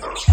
those